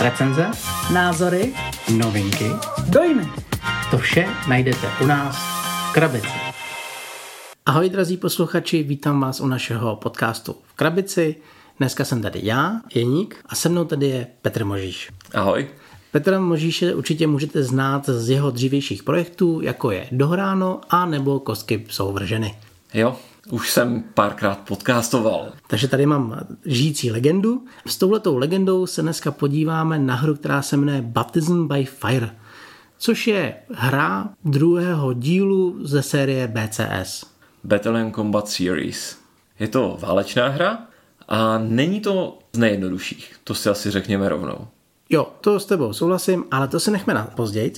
Recenze, Názory, novinky, dojmy. to vše najdete u nás v Krabici. Ahoj drazí posluchači, vítám vás u našeho podcastu v Krabici. Dneska jsem tady já, Jeník, a se mnou tady je Petr Možíš. Ahoj. Petra Možíše určitě můžete znát z jeho dřívějších projektů, jako je Dohráno a nebo Kostky jsou vrženy. Jo, už jsem párkrát podcastoval. Takže tady mám žijící legendu. S touhletou legendou se dneska podíváme na hru, která se jmenuje Baptism by Fire, což je hra druhého dílu ze série BCS. Battalion Combat Series. Je to válečná hra a není to z nejjednodušších. To si asi řekněme rovnou. Jo, to s tebou souhlasím, ale to se nechme na později,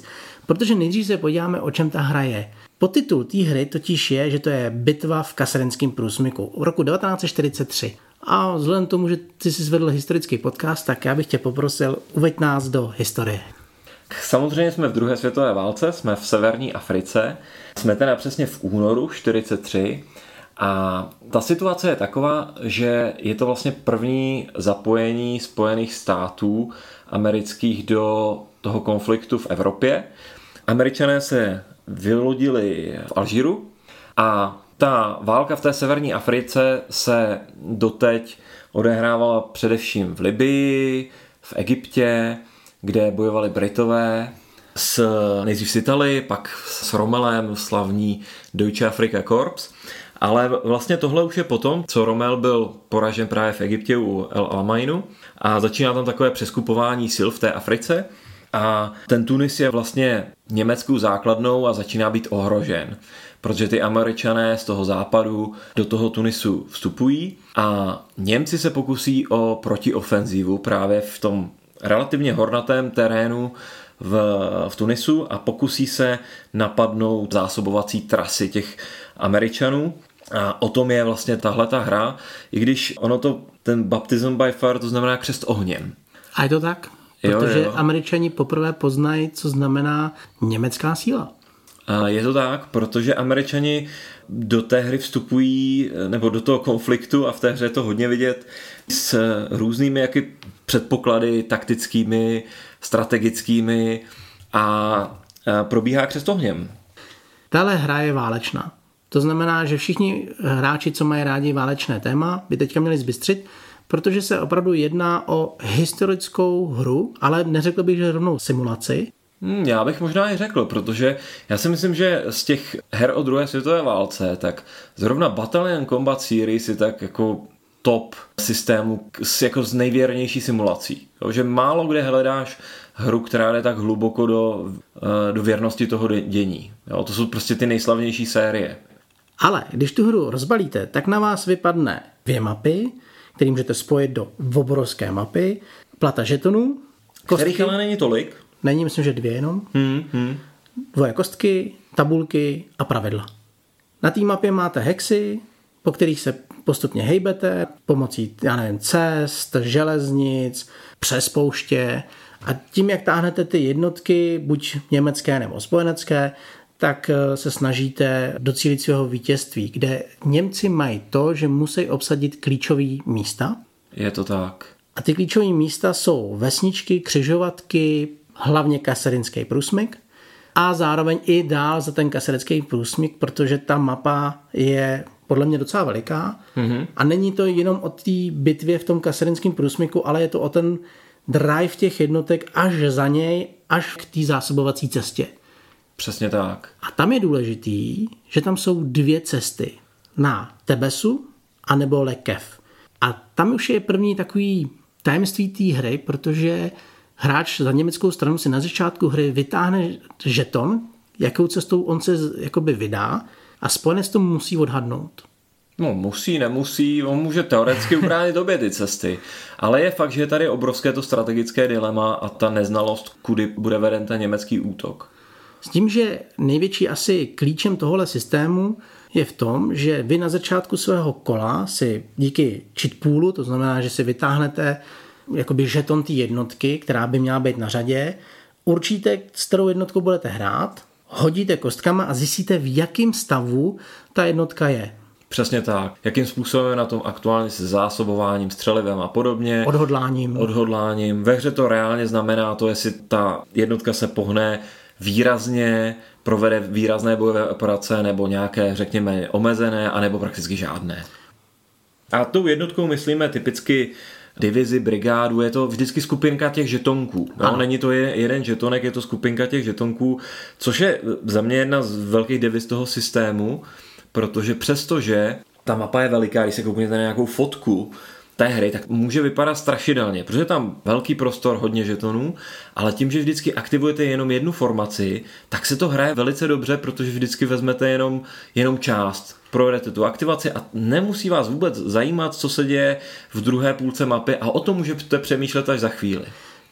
protože nejdřív se podíváme, o čem ta hra je. Podtitul té hry totiž je, že to je bitva v kasarenském průsmyku v roku 1943. A vzhledem tomu, že ty jsi zvedl historický podcast, tak já bych tě poprosil, uveď nás do historie. Samozřejmě jsme v druhé světové válce, jsme v severní Africe, jsme teda přesně v únoru 43 a ta situace je taková, že je to vlastně první zapojení Spojených států amerických do toho konfliktu v Evropě. Američané se vylodili v Alžíru a ta válka v té severní Africe se doteď odehrávala především v Libii, v Egyptě, kde bojovali Britové, s, nejdřív s Italii, pak s Romelem, slavní Deutsche Afrika Corps. Ale vlastně tohle už je potom, co Romel byl poražen právě v Egyptě u El Alameinu a začíná tam takové přeskupování sil v té Africe a ten Tunis je vlastně německou základnou a začíná být ohrožen, protože ty američané z toho západu do toho Tunisu vstupují a Němci se pokusí o protiofenzivu právě v tom relativně hornatém terénu v, v Tunisu a pokusí se napadnout zásobovací trasy těch Američanů. A o tom je vlastně tahle ta hra, i když ono to, ten baptism by fire, to znamená křest ohněm. A je to tak? Jo, Protože jo. američani poprvé poznají, co znamená německá síla. A je to tak, protože američani do té hry vstupují, nebo do toho konfliktu a v té hře je to hodně vidět, s různými jaky předpoklady taktickými, strategickými a a probíhá křest ohněm. Tahle hra je válečná. To znamená, že všichni hráči, co mají rádi válečné téma, by teďka měli zbystřit, protože se opravdu jedná o historickou hru, ale neřekl bych, že rovnou simulaci. Hmm, já bych možná i řekl, protože já si myslím, že z těch her o druhé světové válce, tak zrovna Battalion Combat Series je tak jako top systému s, jako z nejvěrnější simulací. Jo, že málo kde hledáš hru, která jde tak hluboko do, eh, do věrnosti toho dě- dění. Jo, to jsou prostě ty nejslavnější série. Ale když tu hru rozbalíte, tak na vás vypadne dvě mapy, které můžete spojit do obrovské mapy, plata žetonů, Kterých ale není tolik. není, myslím, že dvě jenom, Hmm, hmm. dvoje kostky, tabulky a pravidla. Na té mapě máte hexy, po kterých se postupně hejbete pomocí, já nevím, cest, železnic, přes pouště a tím, jak táhnete ty jednotky, buď německé nebo spojenecké, tak eh, se snažíte docílit svého vítězství, kde Němci mají to, že musí obsadit klíčové místa, Je to tak. a ty klíčové místa jsou vesničky, křižovatky, hlavně kasarinský průsmyk a zároveň i dál za ten kasarinský průsmyk, protože ta mapa je podle mě docela veliká mm-hmm. a není to jenom o té bitvě v tom kasarinském průsmyku, ale je to o ten drive těch jednotek až za něj, až k té zásobovací cestě. Přesně tak. A tam je důležitý, že tam jsou dvě cesty. Na Tebesu a nebo Lekev. A tam už je první takový tajemství té hry, protože hráč za německou stranu si na začátku hry vytáhne žeton, jakou cestou on se jakoby vydá a spojenec to musí odhadnout. No musí, nemusí, on může teoreticky ubránit obě ty cesty, ale je fakt, že je tady obrovské to strategické dilema a ta neznalost, kudy bude veden ten německý útok. S tím, že největší asi klíčem tohohle systému je v tom, že vy na začátku svého kola si díky cheat poolu, to znamená, že si vytáhnete jakoby žeton té jednotky, která by měla být na řadě, určíte, s kterou jednotkou budete hrát, hodíte kostkama a zjistíte, v jakém stavu ta jednotka je. Přesně tak. Jakým způsobem je na tom aktuálně se zásobováním, střelivem a podobně. Odhodláním. Odhodláním. Ve hře to reálně znamená to, jestli ta jednotka se pohne výrazně, provede výrazné bojové operace nebo nějaké, řekněme, omezené, anebo prakticky žádné. A tou jednotkou myslíme typicky divizi, brigádu, je to vždycky skupinka těch žetonků. No, není to jeden žetonek, je to skupinka těch žetonků, což je za mě jedna z velkých deviz toho systému, protože přestože ta mapa je veliká, když se kouknete na nějakou fotku, té hry, tak může vypadat strašidelně, protože je tam velký prostor, hodně žetonů, ale tím, že vždycky aktivujete jenom jednu formaci, tak se to hraje velice dobře, protože vždycky vezmete jenom, jenom část, provedete tu aktivaci a nemusí vás vůbec zajímat, co se děje v druhé půlce mapy a o tom můžete přemýšlet až za chvíli.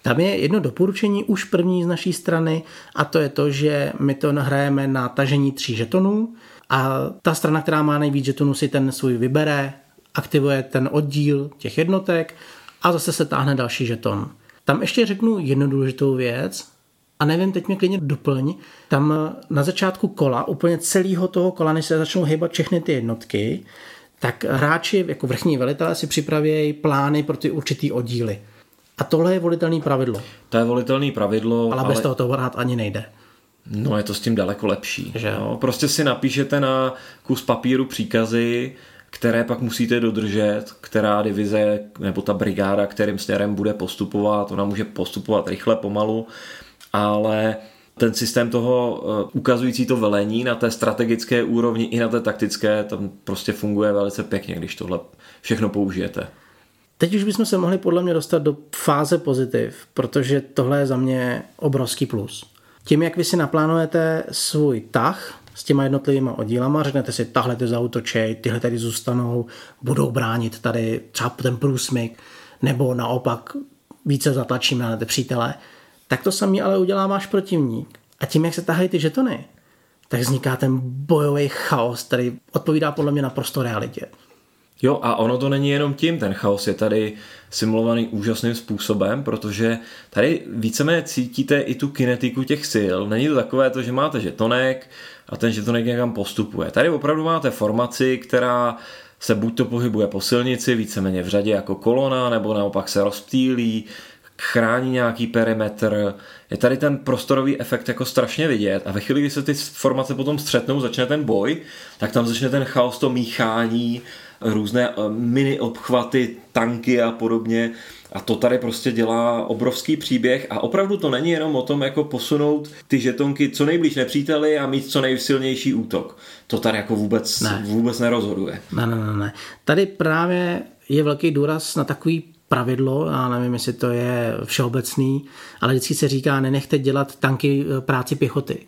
Tam je jedno doporučení už první z naší strany a to je to, že my to nahrajeme na tažení tří žetonů a ta strana, která má nejvíc žetonů, si ten svůj vybere, aktivuje ten oddíl těch jednotek a zase se táhne další žeton. Tam ještě řeknu jednu důležitou věc, a nevím, teď mě klidně doplň, tam na začátku kola, úplně celého toho kola, než se začnou hýbat všechny ty jednotky, tak hráči jako vrchní velitelé si připravějí plány pro ty určitý oddíly. A tohle je volitelný pravidlo. To je volitelný pravidlo. Ale, ale... bez toho to hrát ani nejde. No je to s tím daleko lepší. Že? No, prostě si napíšete na kus papíru příkazy, které pak musíte dodržet, která divize nebo ta brigáda, kterým směrem bude postupovat, ona může postupovat rychle, pomalu, ale ten systém toho eh, ukazující to velení na té strategické úrovni i na té taktické, tam prostě funguje velice pěkně, když tohle všechno použijete. Teď už bychom se mohli podle mě dostat do fáze pozitiv, protože tohle je za mě obrovský plus. Tím, jak vy si naplánujete svůj tah, s těma jednotlivými oddílama, řeknete si, tahle ty zautočej, tyhle tady zůstanou, budou bránit tady třeba ten průsmyk, nebo naopak více zatlačíme na ty přítele, tak to samý ale udělá váš protivník. A tím, jak se tahají ty žetony, tak vzniká ten bojový chaos, který odpovídá podle mě naprosto realitě. Jo, a ono to není jenom tím, ten chaos je tady simulovaný úžasným způsobem, protože tady víceméně cítíte i tu kinetiku těch sil. Není to takové to, že máte žetonek a ten žetonek někam postupuje. Tady opravdu máte formaci, která se buď to pohybuje po silnici, víceméně v řadě jako kolona, nebo naopak se rozptýlí, chrání nějaký perimetr. Je tady ten prostorový efekt jako strašně vidět a ve chvíli, kdy se ty formace potom střetnou, začne ten boj, tak tam začne ten chaos, to míchání, různé eh, mini obchvaty, tanky a podobně. A to tady prostě dělá obrovský příběh a opravdu to není jenom o tom jako posunout ty žetonky co nejblíž nepříteli a mít co nejsilnější útok. To tady jako vůbec, ne. vůbec nerozhoduje. Ne, ne, ne, ne. Tady právě je velký důraz na takový pravidlo, já nevím, jestli to je všeobecný, ale vždycky se říká, nenechte dělat tanky eh, práci pěchoty.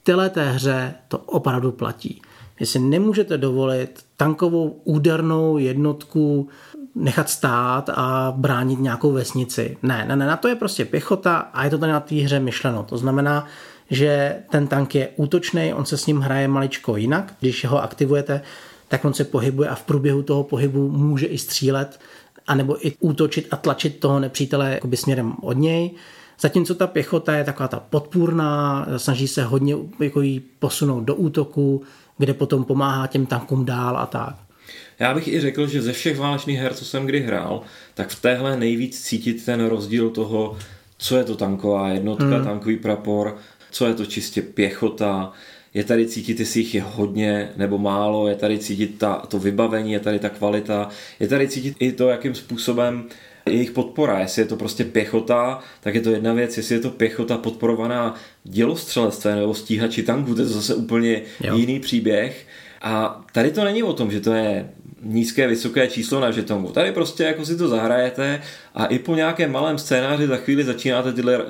V této hře to opravdu platí. Vy si nemůžete dovolit tankovou údernou jednotku nechat stát a bránit nějakou vesnici. Ne, ne, ne, na to je prostě pěchota a je to tady na té hře myšleno. To znamená, že ten tank je útočný, on se s ním hraje maličko jinak. Když ho aktivujete, tak on se pohybuje a v průběhu toho pohybu může i střílet, anebo i útočit a tlačit toho nepřítele směrem od něj. Zatímco ta pěchota je taková ta podpůrná, snaží se hodně jako jí posunout do útoku, kde potom pomáhá těm tankům dál a tak. Já bych i řekl, že ze všech válečných her, co jsem kdy hrál, tak v téhle nejvíc cítit ten rozdíl toho, co je to tanková jednotka, hmm. tankový prapor, co je to čistě pěchota, je tady cítit, jestli jich je hodně nebo málo, je tady cítit ta, to vybavení, je tady ta kvalita, je tady cítit i to, jakým způsobem jejich podpora. Jestli je to prostě pěchota, tak je to jedna věc, jestli je to pěchota podporovaná dělostřelectvem nebo stíhači tanků, to je zase úplně jo. jiný příběh. A tady to není o tom, že to je nízké, vysoké číslo na žetonu. Tady prostě jako si to zahrajete a i po nějakém malém scénáři za chvíli začínáte tyhle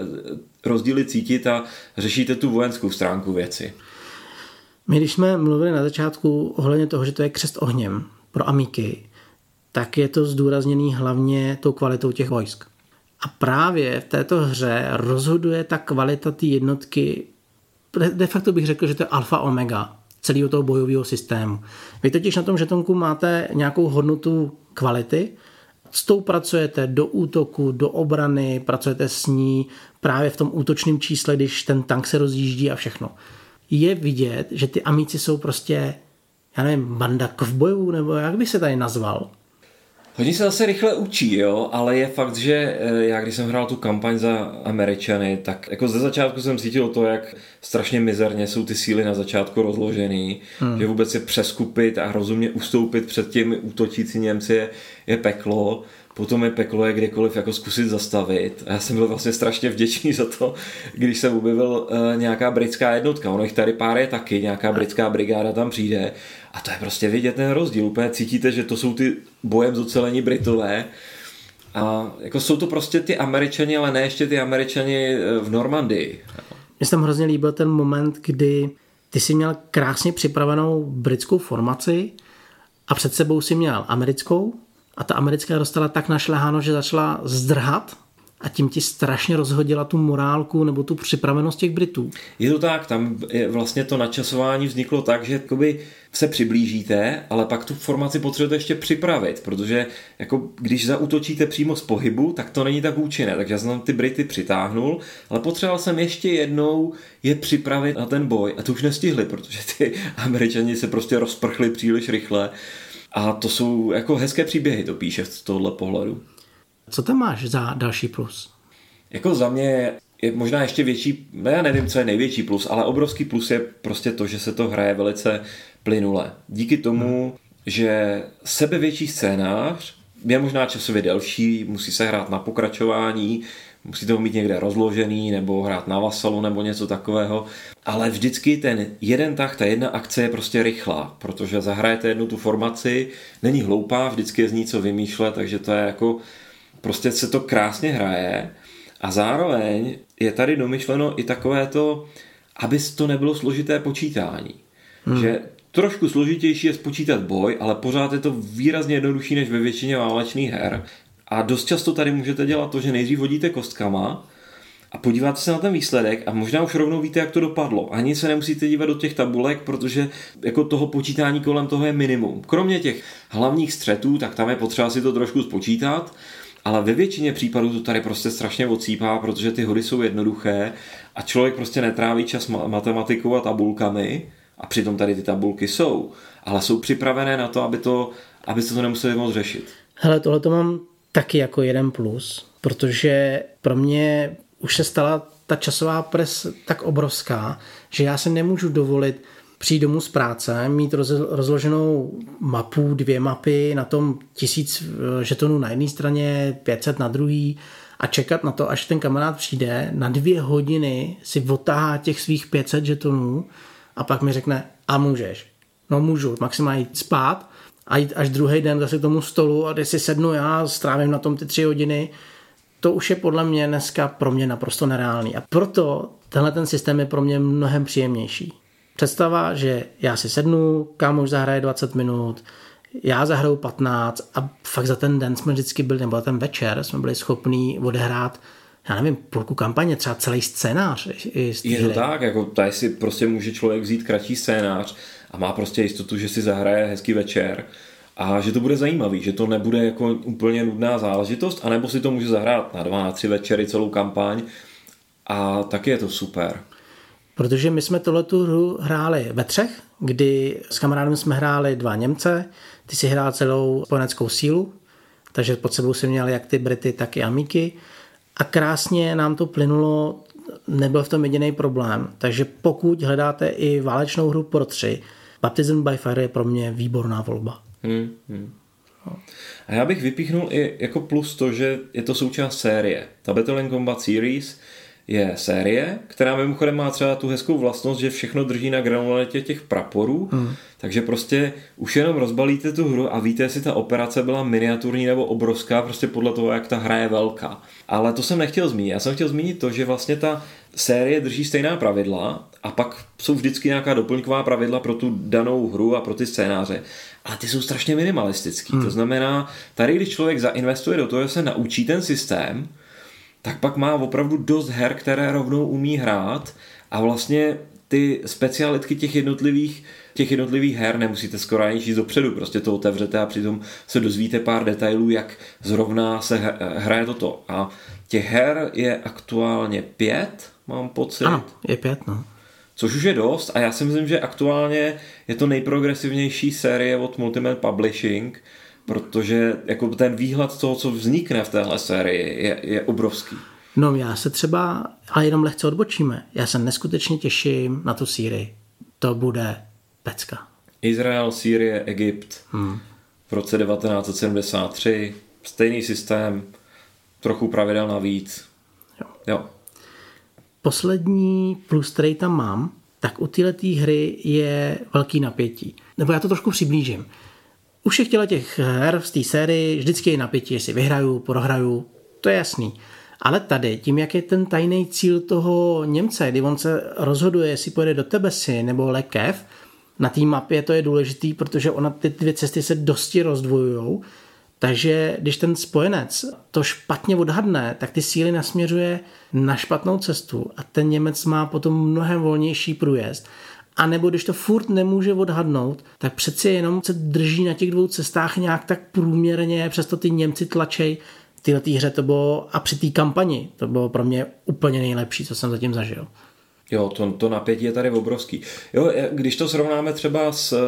rozdíly cítit a řešíte tu vojenskou stránku věci. My když jsme mluvili na začátku ohledně toho, že to je křest ohněm pro Amíky, tak je to zdůrazněný hlavně tou kvalitou těch vojsk. A právě v této hře rozhoduje ta kvalita té jednotky, de facto bych řekl, že to je alfa omega celého toho bojového systému. Vy totiž na tom žetonku máte nějakou hodnotu kvality, s tou pracujete do útoku, do obrany, pracujete s ní právě v tom útočném čísle, když ten tank se rozjíždí a všechno. Je vidět, že ty amíci jsou prostě já nevím, banda kovbojů, nebo jak by se tady nazval? Hodně se zase rychle učí, jo, ale je fakt, že eh, já když jsem hrál tu kampaň za Američany, tak jako ze začátku jsem cítil to, jak strašně mizerně jsou ty síly na začátku rozložený, hmm. že vůbec je přeskupit a rozumně ustoupit před těmi útočící Němci je, je peklo potom je peklo je kdekoliv jako zkusit zastavit. A já jsem byl vlastně strašně vděčný za to, když jsem objevil uh, nějaká britská jednotka. Ono jich tady pár je taky, nějaká britská brigáda tam přijde. A to je prostě vidět ten rozdíl. Úplně cítíte, že to jsou ty bojem zocelení Britové. A jako jsou to prostě ty američani, ale ne ještě ty američani eh, v Normandii. Mně se tam hrozně líbil ten moment, kdy ty si měl krásně připravenou britskou formaci a před sebou si měl americkou a ta americká dostala tak našleháno, že začala zdrhat a tím ti strašně rozhodila tu morálku nebo tu připravenost těch Britů. Je to tak, tam je vlastně to načasování vzniklo tak, že jakoby se přiblížíte, ale pak tu formaci potřebujete ještě připravit, protože jako když zautočíte přímo z pohybu, tak to není tak účinné, takže já jsem ty Brity přitáhnul, ale potřeboval jsem ještě jednou je připravit na ten boj a to už nestihli, protože ty američani se prostě rozprchli příliš rychle a to jsou jako hezké příběhy, to píše z tohohle pohledu. Co tam máš za další plus? Jako za mě je možná ještě větší, no já nevím, co je největší plus, ale obrovský plus je prostě to, že se to hraje velice plynule. Díky tomu, hmm. že sebevětší scénář je možná časově delší, musí se hrát na pokračování, musíte ho mít někde rozložený nebo hrát na vasalu nebo něco takového, ale vždycky ten jeden tah, ta jedna akce je prostě rychlá, protože zahrajete jednu tu formaci, není hloupá, vždycky je z ní co vymýšlet, takže to je jako, prostě se to krásně hraje a zároveň je tady domyšleno i takové to, aby to nebylo složité počítání. Hmm. Že trošku složitější je spočítat boj, ale pořád je to výrazně jednodušší než ve většině válečných her. A dost často tady můžete dělat to, že nejdřív hodíte kostkama a podíváte se na ten výsledek a možná už rovnou víte, jak to dopadlo. Ani se nemusíte dívat do těch tabulek, protože jako toho počítání kolem toho je minimum. Kromě těch hlavních střetů, tak tam je potřeba si to trošku spočítat, ale ve většině případů to tady prostě strašně odsýpá, protože ty hody jsou jednoduché a člověk prostě netráví čas matematikou a tabulkami a přitom tady ty tabulky jsou, ale jsou připravené na to, aby to, aby se to nemuseli moc řešit. Hele, tohle to mám taky jako jeden plus, protože pro mě už se stala ta časová pres tak obrovská, že já se nemůžu dovolit přijít domů z práce, mít rozloženou mapu, dvě mapy, na tom tisíc eh, žetonů na jedné straně, 500 na druhý a čekat na to, až ten kamarád přijde, na dvě hodiny si otahá těch svých 500 žetonů a pak mi řekne, a můžeš. No můžu, maximálně jít spát a jít až druhý den zase k tomu stolu a když si sednu já, strávím na tom ty tři hodiny, to už je podle mě dneska pro mě naprosto nereálný. A proto tenhle ten systém je pro mě mnohem příjemnější. Představa, že já si sednu, kámoš zahraje 20 minut, já zahraju 15 a fakt za ten den jsme vždycky byli, nebo ten večer jsme byli schopní odehrát já nevím, půlku kampaně, třeba celý scénář. Je to tak, jako tady si prostě může člověk vzít kratší scénář a má prostě jistotu, že si zahraje hezký večer a že to bude zajímavý, že to nebude jako úplně nudná záležitost, anebo si to může zahrát na dva, na tři večery celou kampaň a taky je to super. Protože my jsme tohle hru hráli ve třech, kdy s kamarádem jsme hráli dva Němce, ty si hrál celou spojeneckou sílu, takže pod sebou si měl jak ty Brity, tak i Amíky a krásně nám to plynulo, nebyl v tom jediný problém. Takže pokud hledáte i válečnou hru pro tři, Baptism by Fire je pro mě výborná volba. Hmm, hmm. A já bych vypíchnul i jako plus to, že je to součást série. Ta Battle Combat Series je série, která mimochodem má třeba tu hezkou vlastnost, že všechno drží na granularitě těch praporů, hmm. takže prostě už jenom rozbalíte tu hru a víte, jestli ta operace byla miniaturní nebo obrovská, prostě podle toho, jak ta hra je velká. Ale to jsem nechtěl zmínit. Já jsem chtěl zmínit to, že vlastně ta série drží stejná pravidla a pak jsou vždycky nějaká doplňková pravidla pro tu danou hru a pro ty scénáře. Ale ty jsou strašně minimalistický. Hmm. To znamená, tady když člověk zainvestuje do toho, že se naučí ten systém, tak pak má opravdu dost her, které rovnou umí hrát a vlastně ty specialitky těch jednotlivých, těch jednotlivých her nemusíte skoro ani číst dopředu, prostě to otevřete a přitom se dozvíte pár detailů, jak zrovna se hraje toto. A těch her je aktuálně pět, mám pocit. Ano, je pět, no. což už je dost a já si myslím, že aktuálně je to nejprogresivnější série od Multiman Publishing, protože jako ten výhled toho, co vznikne v téhle sérii, je, je obrovský. No já se třeba, ale jenom lehce odbočíme, já se neskutečně těším na tu Sýrii. To bude pecka. Izrael, Sýrie, Egypt hmm. v roce 1973, stejný systém, trochu pravidel navíc. Jo. jo. Poslední plus, který tam mám, tak u této hry je velký napětí. Nebo já to trošku přiblížím. U všech těch her z té sérii vždycky je napětí, jestli vyhraju, prohraju, to je jasný. Ale tady, tím, jak je ten tajný cíl toho Němce, kdy on se rozhoduje, jestli pojede do Tebesy nebo Lekev, na té mapě to je důležitý, protože ona ty dvě cesty se dosti rozdvojují. Takže když ten spojenec to špatně odhadne, tak ty síly nasměřuje na špatnou cestu a ten Němec má potom mnohem volnější průjezd. A nebo když to furt nemůže odhadnout, tak přeci jenom se drží na těch dvou cestách nějak tak průměrně, přesto ty Němci tlačej. V této hře to bylo a při té kampani to bylo pro mě úplně nejlepší, co jsem zatím zažil. Jo, to, to napětí je tady obrovský. Jo, když to srovnáme třeba s,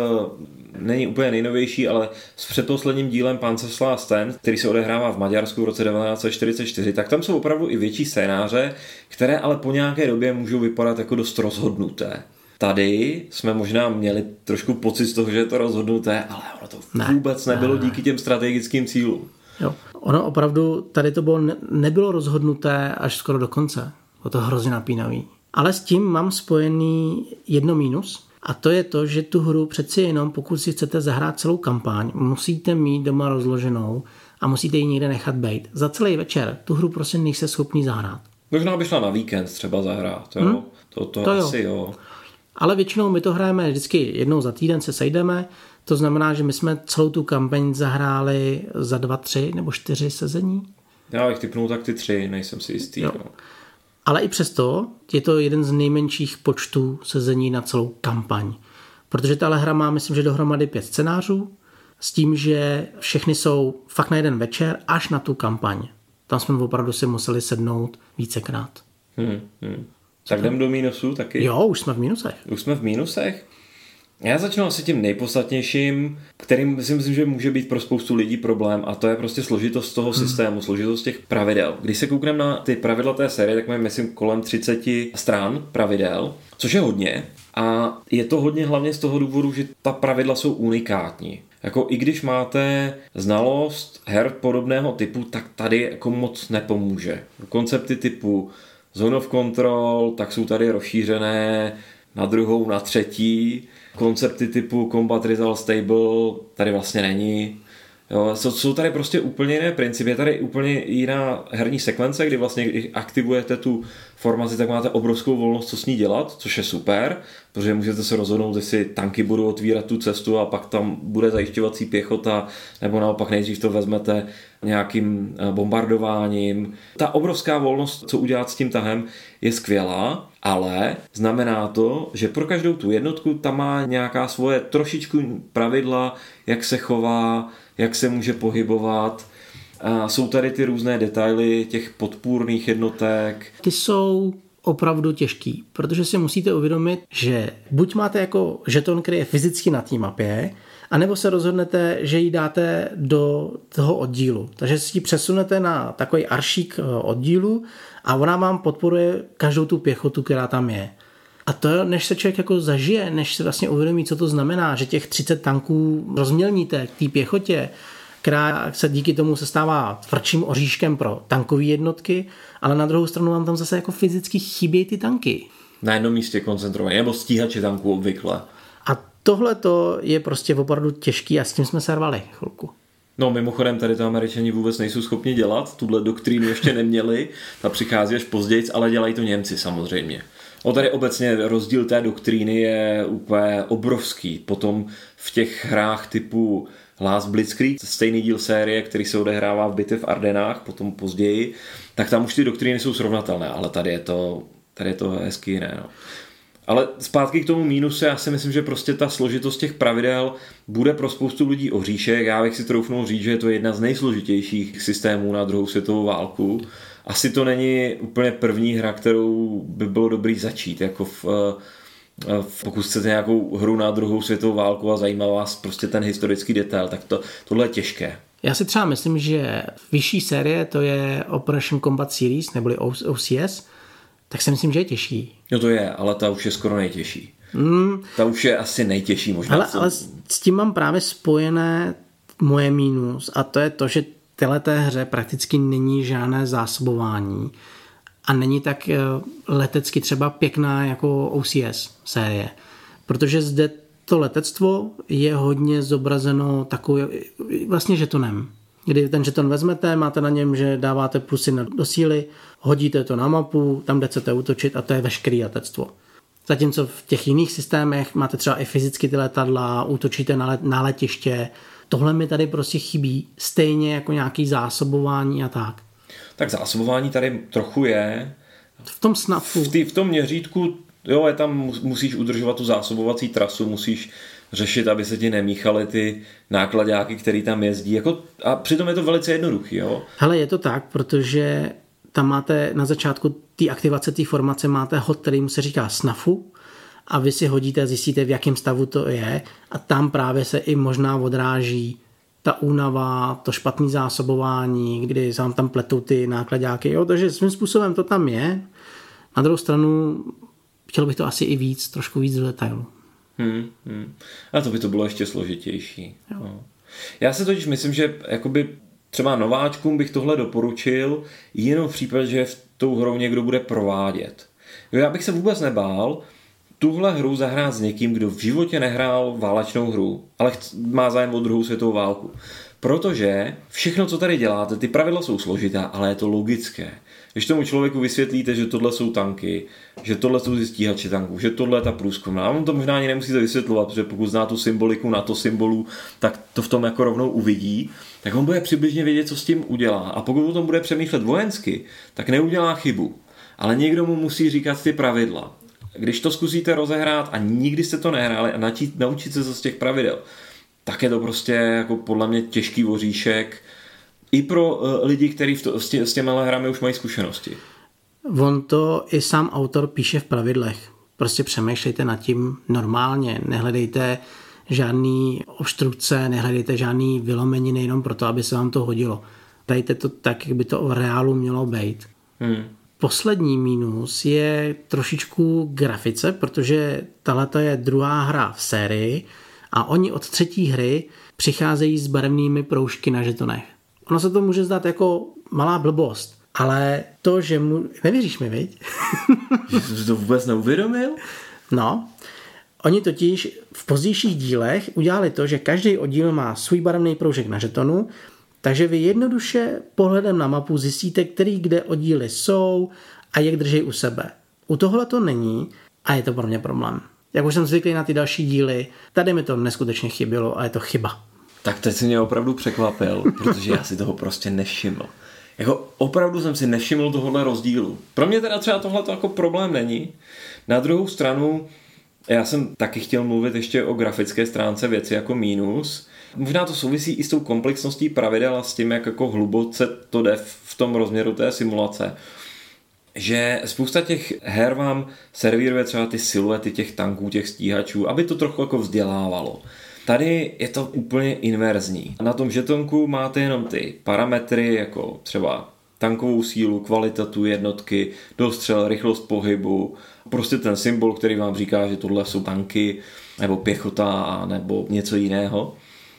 není úplně nejnovější, ale s předposledním dílem Pancesla Sten, který se odehrává v Maďarsku v roce 1944, tak tam jsou opravdu i větší scénáře, které ale po nějaké době můžou vypadat jako dost rozhodnuté. Tady jsme možná měli trošku pocit z toho, že je to rozhodnuté, ale ono to ne, vůbec nebylo ne, díky těm strategickým cílům. Jo. Ono opravdu, tady to bylo, nebylo rozhodnuté až skoro do konce. Bylo to hrozně napínavý. Ale s tím mám spojený jedno mínus, a to je to, že tu hru přeci jenom, pokud si chcete zahrát celou kampaň, musíte mít doma rozloženou a musíte ji někde nechat být. Za celý večer tu hru prostě nejste schopný zahrát. Možná by šla na víkend třeba zahrát, jo? Hmm? To, to, to asi jo. jo. Ale většinou my to hrajeme vždycky jednou za týden se sejdeme, to znamená, že my jsme celou tu kampaň zahráli za dva, tři nebo čtyři sezení. Já bych typnul tak ty tři, nejsem si jistý. Jo. No. Ale i přesto je to jeden z nejmenších počtů sezení na celou kampaň. Protože ta hra má, myslím, že dohromady pět scénářů, s tím, že všechny jsou fakt na jeden večer až na tu kampaň. Tam jsme opravdu si museli sednout vícekrát. Hmm, hmm. Tak jdem do mínusu taky? Jo, už jsme v mínusech. Už jsme v mínusech? Já začnu asi tím nejpodstatnějším, kterým si myslím, že může být pro spoustu lidí problém a to je prostě složitost toho hmm. systému, složitost těch pravidel. Když se koukneme na ty pravidla té série, tak máme myslím kolem 30 stran pravidel, což je hodně a je to hodně hlavně z toho důvodu, že ta pravidla jsou unikátní. Jako i když máte znalost her podobného typu, tak tady jako moc nepomůže. Koncepty typu Zone of Control, tak jsou tady rozšířené na druhou, na třetí koncepty typu Combat Result Stable tady vlastně není. Jo, jsou tady prostě úplně jiné principy. Je tady úplně jiná herní sekvence, kdy vlastně když aktivujete tu formaci, tak máte obrovskou volnost, co s ní dělat, což je super, protože můžete se rozhodnout, jestli tanky budou otvírat tu cestu a pak tam bude zajišťovací pěchota, nebo naopak nejdřív to vezmete nějakým eh, bombardováním. Ta obrovská volnost, co udělat s tím tahem, je skvělá, ale znamená to, že pro každou tu jednotku tam má nějaká svoje trošičku pravidla, jak se chová, jak se může pohybovat. A jsou tady ty různé detaily těch podpůrných jednotek. Ty jsou opravdu těžký, protože si musíte uvědomit, že buď máte jako žeton, který je fyzicky na té mapě, anebo se rozhodnete, že ji dáte do toho oddílu. Takže si ji přesunete na takový aršík eh, oddílu a ona vám podporuje každou tu pěchotu, která tam je. A to, než se člověk jako zažije, než se vlastně uvědomí, co to znamená, že těch 30 tanků rozmělníte k té pěchotě, která se díky tomu se stává tvrdším oříškem pro tankové jednotky, ale na druhou stranu vám tam zase jako fyzicky chybějí ty tanky. Na jednom místě koncentrovaně, nebo stíhače tanků obvykle. Tohle to je prostě opravdu těžký a s tím jsme se rvali chvilku. No mimochodem tady to američani vůbec nejsou schopni dělat, tuhle doktrínu ještě neměli, ta přichází až později, ale dělají to Němci samozřejmě. O tady obecně rozdíl té doktríny je úplně obrovský. Potom v těch hrách typu Last Blitzkrieg, stejný díl série, který se odehrává v bitvě v Ardenách, potom později, tak tam už ty doktríny jsou srovnatelné, ale tady je to, tady je to hezky jiné. No. Ale zpátky k tomu mínusu, já si myslím, že prostě ta složitost těch pravidel bude pro spoustu lidí ohříšek. Já bych si troufnul říct, že je to jedna z nejsložitějších systémů na druhou světovou válku. Asi to není úplně první hra, kterou by bylo dobrý začít. Jako v, pokud chcete nějakou hru na druhou světovou válku a zajímá vás prostě ten historický detail, tak to, tohle je těžké. Já si třeba myslím, že vyšší série, to je Operation Combat Series, neboli OCS, tak si myslím, že je těžší. No to je, ale ta už je skoro nejtěžší. Mm. Ta už je asi nejtěžší možná. Ale, ale s tím mám právě spojené moje mínus a to je to, že této hře prakticky není žádné zásobování a není tak eh, letecky třeba pěkná jako OCS série. Protože zde to letectvo je hodně zobrazeno takový vlastně žetonem. Kdy ten žeton vezmete, máte na něm, že dáváte plusy do síly, hodíte to na mapu, tam kde chcete útočit a to je veškerý letectvo. Zatímco v těch jiných systémech máte třeba i fyzicky ty letadla, útočíte na, let, na letiště. Tohle mi tady prostě chybí, stejně jako nějaký zásobování a tak. Tak zásobování tady trochu je. V tom snafu. V, tý, v tom měřítku, jo, je tam, musíš udržovat tu zásobovací trasu, musíš řešit, aby se ti nemíchaly ty nákladáky, který tam jezdí. Jako, a přitom je to velice jednoduchý. Jo? Hele, je to tak, protože tam máte na začátku té aktivace té formace máte hod, který mu se říká snafu a vy si hodíte a zjistíte, v jakém stavu to je a tam právě se i možná odráží ta únava, to špatné zásobování, kdy se vám tam pletou ty nákladáky. Jo, takže svým způsobem to tam je. Na druhou stranu chtěl bych to asi i víc, trošku víc do detailu. Hmm, hmm. A to by to bylo ještě složitější. No. Já se totiž myslím, že jakoby třeba nováčkům bych tohle doporučil jenom v případě, že v tou hrou někdo bude provádět. Já bych se vůbec nebál tuhle hru zahrát s někým, kdo v životě nehrál válečnou hru, ale má zájem o druhou světovou válku. Protože všechno, co tady děláte, ty pravidla jsou složitá, ale je to logické. Když tomu člověku vysvětlíte, že tohle jsou tanky, že tohle jsou stíhače tanků, že tohle je ta průzkumná, a on to možná ani nemusíte vysvětlovat, protože pokud zná tu symboliku na to symbolu, tak to v tom jako rovnou uvidí, tak on bude přibližně vědět, co s tím udělá. A pokud o tom bude přemýšlet vojensky, tak neudělá chybu. Ale někdo mu musí říkat ty pravidla. Když to zkusíte rozehrát a nikdy jste to nehráli a načít, naučit se z těch pravidel, tak je to prostě jako podle mě těžký voříšek, i pro uh, lidi, kteří s, tě, s těmi hrami už mají zkušenosti. On to i sám autor píše v pravidlech. Prostě přemýšlejte nad tím normálně, nehledejte žádný obstrukce, nehledejte žádný vylomeniny jenom proto, aby se vám to hodilo. Dajte to tak, jak by to v reálu mělo být. Hmm. Poslední mínus je trošičku grafice, protože tahle je druhá hra v sérii a oni od třetí hry přicházejí s barevnými proužky na žetonech. Ono se to může zdát jako malá blbost, ale to, že mu... Nevěříš mi, viď? že jsi to vůbec neuvědomil? No, Oni totiž v pozdějších dílech udělali to, že každý oddíl má svůj barevný proužek na žetonu, takže vy jednoduše pohledem na mapu zjistíte, který kde oddíly jsou a jak drží u sebe. U tohle to není a je to pro mě problém. Jak už jsem zvyklý na ty další díly, tady mi to neskutečně chybělo a je to chyba. Tak teď si mě opravdu překvapil, protože já si toho prostě nevšiml. Jako opravdu jsem si nevšiml tohohle rozdílu. Pro mě teda třeba tohle to jako problém není. Na druhou stranu, já jsem taky chtěl mluvit ještě o grafické stránce věci jako mínus. Možná to souvisí i s tou komplexností pravidel a s tím, jak jako hluboce to jde v tom rozměru té simulace že spousta těch her vám servíruje třeba ty siluety těch tanků, těch stíhačů, aby to trochu jako vzdělávalo. Tady je to úplně inverzní. Na tom žetonku máte jenom ty parametry, jako třeba tankovou sílu, kvalitu jednotky, dostřel, rychlost pohybu, prostě ten symbol, který vám říká, že tohle jsou tanky, nebo pěchota, nebo něco jiného.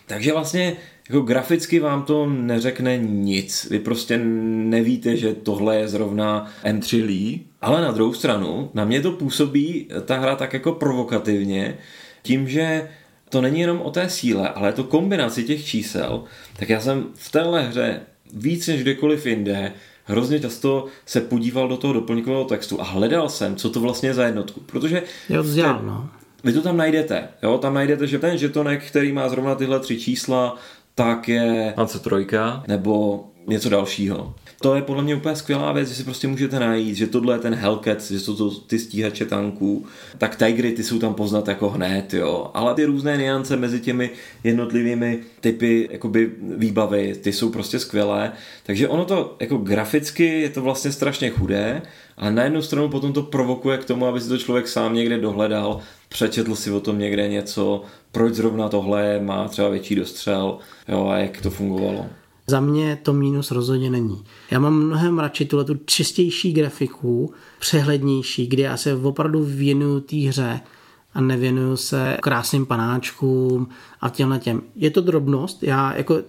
Takže vlastně jako graficky vám to neřekne nic. Vy prostě nevíte, že tohle je zrovna M3 Lee, ale na druhou stranu na mě to působí ta hra tak jako provokativně, tím, že to není jenom o té síle, ale je to kombinaci těch čísel, tak já jsem v téhle hře víc než kdekoliv jinde hrozně často se podíval do toho doplňkového textu a hledal jsem, co to vlastně je za jednotku. Protože jo, vzděl, no. vy to tam najdete. Jo? Tam najdete, že ten žetonek, který má zrovna tyhle tři čísla, tak je Lance trojka. Nebo něco dalšího. To je podle mě úplně skvělá věc, že si prostě můžete najít, že tohle je ten Hellcat, že jsou to ty stíhače tanků, tak Tigry ty jsou tam poznat jako hned, jo. Ale ty různé niance mezi těmi jednotlivými typy jakoby výbavy, ty jsou prostě skvělé. Takže ono to jako graficky je to vlastně strašně chudé, ale na jednu stranu potom to provokuje k tomu, aby si to člověk sám někde dohledal, přečetl si o tom někde něco, proč zrovna tohle má třeba větší dostřel, jo, a jak to fungovalo. Za mě to mínus rozhodně není. Já mám mnohem radši tuhle tu čistější grafiku, přehlednější, kdy já se opravdu věnuju té hře a nevěnuju se krásným panáčkům a těmhle těm. Je to drobnost, já jako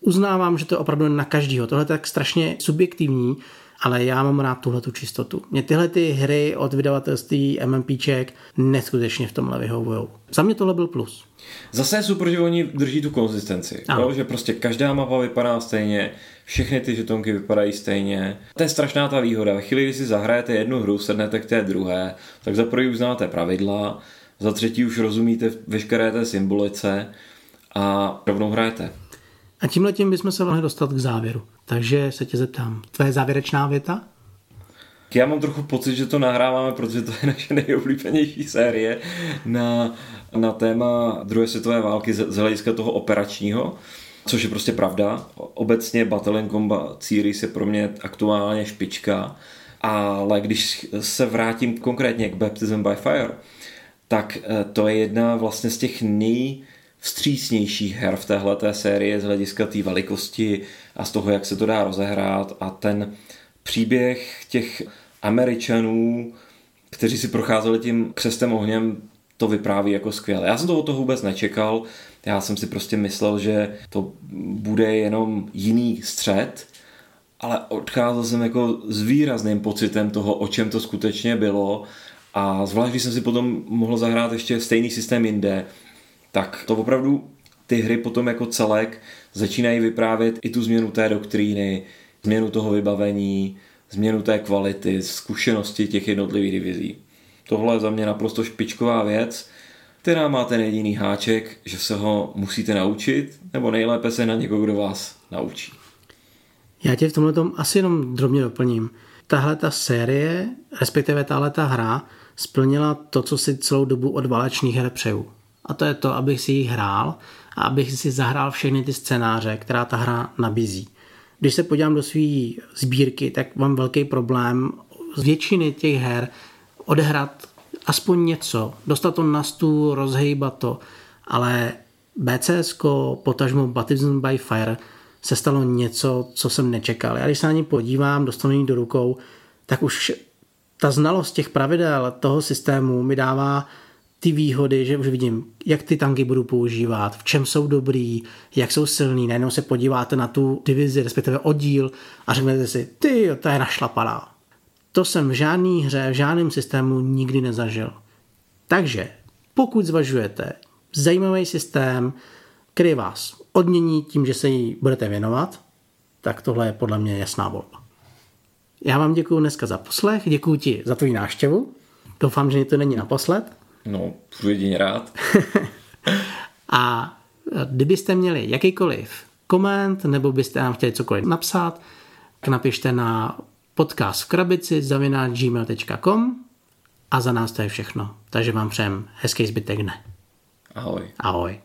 uznávám, že to je opravdu na každýho. Tohle je tak strašně subjektivní, ale já mám rád tuhle tu čistotu. Mě tyhle ty hry od vydavatelství MMPček neskutečně v tomhle vyhovují. Za mě tohle byl plus. Zase je super, že oni drží tu konzistenci. Jo? Že prostě každá mapa vypadá stejně, všechny ty žetonky vypadají stejně. To je strašná ta výhoda. Ve chvíli, kdy si zahrajete jednu hru, sednete k té druhé, tak za prvý uznáte pravidla, za třetí už rozumíte veškeré té symbolice a rovnou hrajete. A tímhle tím bychom se mohli dostat k závěru. Takže se tě zeptám, tvoje závěrečná věta? Já mám trochu pocit, že to nahráváme, protože to je naše nejoblíbenější série na, na téma druhé světové války z, hlediska toho operačního, což je prostě pravda. Obecně Battle Combat Series je pro mě aktuálně špička, ale když se vrátím konkrétně k Baptism by Fire, tak eh, to je jedna vlastně z těch nej vstřícnějších her v téhle série z hlediska té velikosti a z toho, jak se to dá rozehrát. A ten příběh těch Američanů, kteří si procházeli tím křestem ohněm, to vypráví jako skvěle. Já jsem to od toho vůbec nečekal, já jsem si prostě myslel, že to bude jenom jiný střed, ale odcházel jsem jako s výrazným pocitem toho, o čem to skutečně bylo. A zvlášť, když jsem si potom mohl zahrát ještě stejný systém jinde, tak to opravdu ty hry potom jako celek začínají vyprávět i tu změnu té doktríny, změnu toho vybavení, změnu té kvality, zkušenosti těch jednotlivých divizí. Tohle je za mě naprosto špičková věc, která má ten jediný háček, že se ho musíte naučit, nebo nejlépe se na někoho, kdo vás naučí. Já tě v tomhle tom asi jenom drobně doplním. Tahle ta série, respektive tahle ta hra, splnila to, co si celou dobu od válečných her přeju. A to je to, abych si ji hrál a abych si zahrál všechny ty scénáře, která ta hra nabízí. Když se podívám do své sbírky, tak mám velký problém z většiny těch her odehrát aspoň něco, dostat to na stůl, rozhejbat to, ale BCS, potažmo Baptism by Fire, se stalo něco, co jsem nečekal. Já když se na ní podívám, dostanu ji do rukou, tak už ta znalost těch pravidel toho systému mi dává ty výhody, že už vidím, jak ty tanky budu používat, v čem jsou dobrý, jak jsou silný. Najednou se podíváte na tu divizi, respektive oddíl a řeknete si, ty, to je našlapaná. To jsem v žádný hře, v žádném systému nikdy nezažil. Takže pokud zvažujete zajímavý systém, který vás odmění tím, že se jí budete věnovat, tak tohle je podle mě jasná volba. Já vám děkuji dneska za poslech, děkuji ti za tvou návštěvu. Doufám, že to není naposled. No, budu jedině rád. a kdybyste měli jakýkoliv koment, nebo byste nám chtěli cokoliv napsat, tak napište na podcast v krabici zavináč gmail.com a za nás to je všechno. Takže vám přejem hezký zbytek dne. Ahoj. Ahoj.